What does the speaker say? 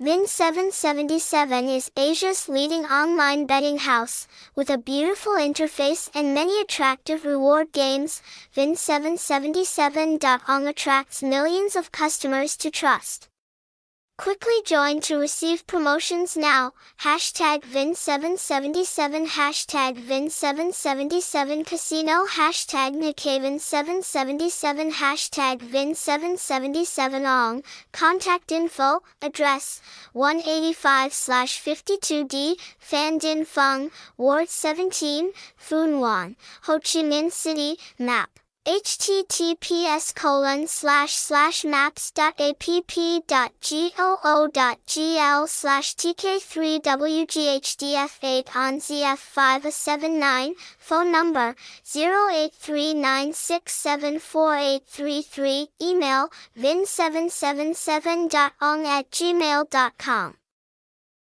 Vin777 is Asia's leading online betting house, with a beautiful interface and many attractive reward games. Vin777.ong attracts millions of customers to trust. Quickly join to receive promotions now. Hashtag Vin777 Hashtag Vin777 Casino. Hashtag Nikkei777 Hashtag Vin777 Ong. Contact info Address 185 52D Phan Dinh Phung Ward 17 Phu Nhuan Ho Chi Minh City Map https colon slash slash maps.app.goo.gl slash tk3wghdf8 on zf579 phone number 0839674833 email vin777.ong at gmail.com